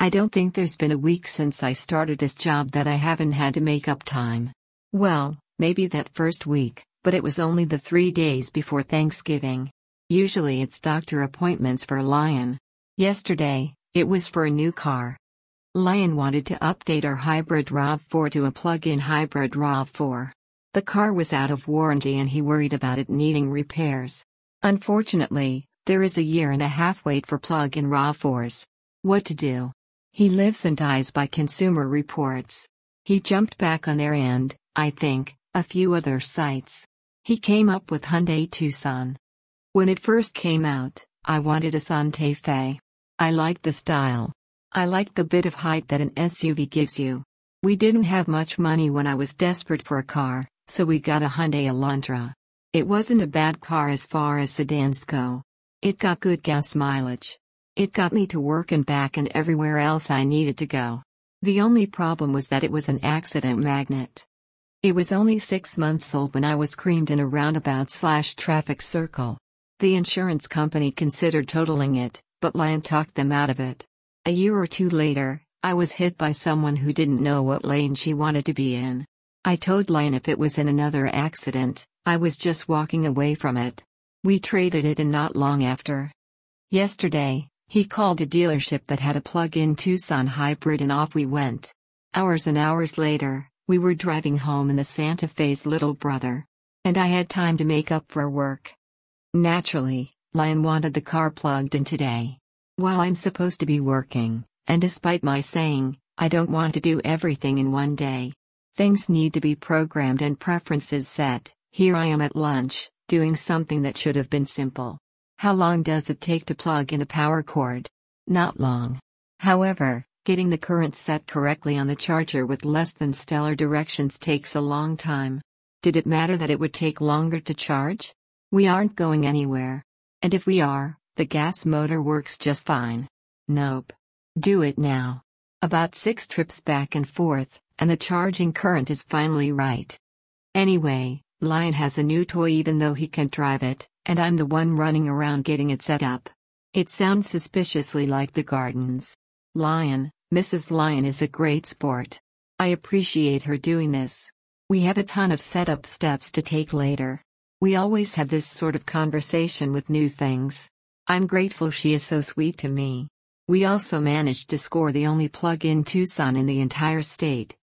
I don't think there's been a week since I started this job that I haven't had to make up time. Well, maybe that first week, but it was only the three days before Thanksgiving. Usually it's doctor appointments for Lion. Yesterday, it was for a new car. Lion wanted to update our hybrid RAV4 to a plug-in hybrid RAV4. The car was out of warranty and he worried about it needing repairs. Unfortunately, there is a year and a half wait for plug-in RAV4s. What to do? He lives and dies by consumer reports. He jumped back on there and, I think, a few other sites. He came up with Hyundai Tucson. When it first came out, I wanted a Santa Fe. I liked the style. I liked the bit of height that an SUV gives you. We didn't have much money when I was desperate for a car, so we got a Hyundai Elantra. It wasn't a bad car as far as sedans go. It got good gas mileage. It got me to work and back and everywhere else I needed to go. The only problem was that it was an accident magnet. It was only six months old when I was creamed in a roundabout slash traffic circle. The insurance company considered totaling it, but Lion talked them out of it. A year or two later, I was hit by someone who didn't know what lane she wanted to be in. I told Lion if it was in another accident, I was just walking away from it. We traded it and not long after. Yesterday, he called a dealership that had a plug in Tucson hybrid and off we went. Hours and hours later, we were driving home in the Santa Fe's little brother. And I had time to make up for work. Naturally, Lion wanted the car plugged in today. While I'm supposed to be working, and despite my saying, I don't want to do everything in one day. Things need to be programmed and preferences set. Here I am at lunch, doing something that should have been simple. How long does it take to plug in a power cord? Not long. However, getting the current set correctly on the charger with less than stellar directions takes a long time. Did it matter that it would take longer to charge? We aren't going anywhere. And if we are, the gas motor works just fine. Nope. Do it now. About six trips back and forth, and the charging current is finally right. Anyway, Lion has a new toy even though he can't drive it, and I'm the one running around getting it set up. It sounds suspiciously like the gardens. Lion, Mrs. Lion is a great sport. I appreciate her doing this. We have a ton of setup steps to take later. We always have this sort of conversation with new things. I'm grateful she is so sweet to me. We also managed to score the only plug in Tucson in the entire state,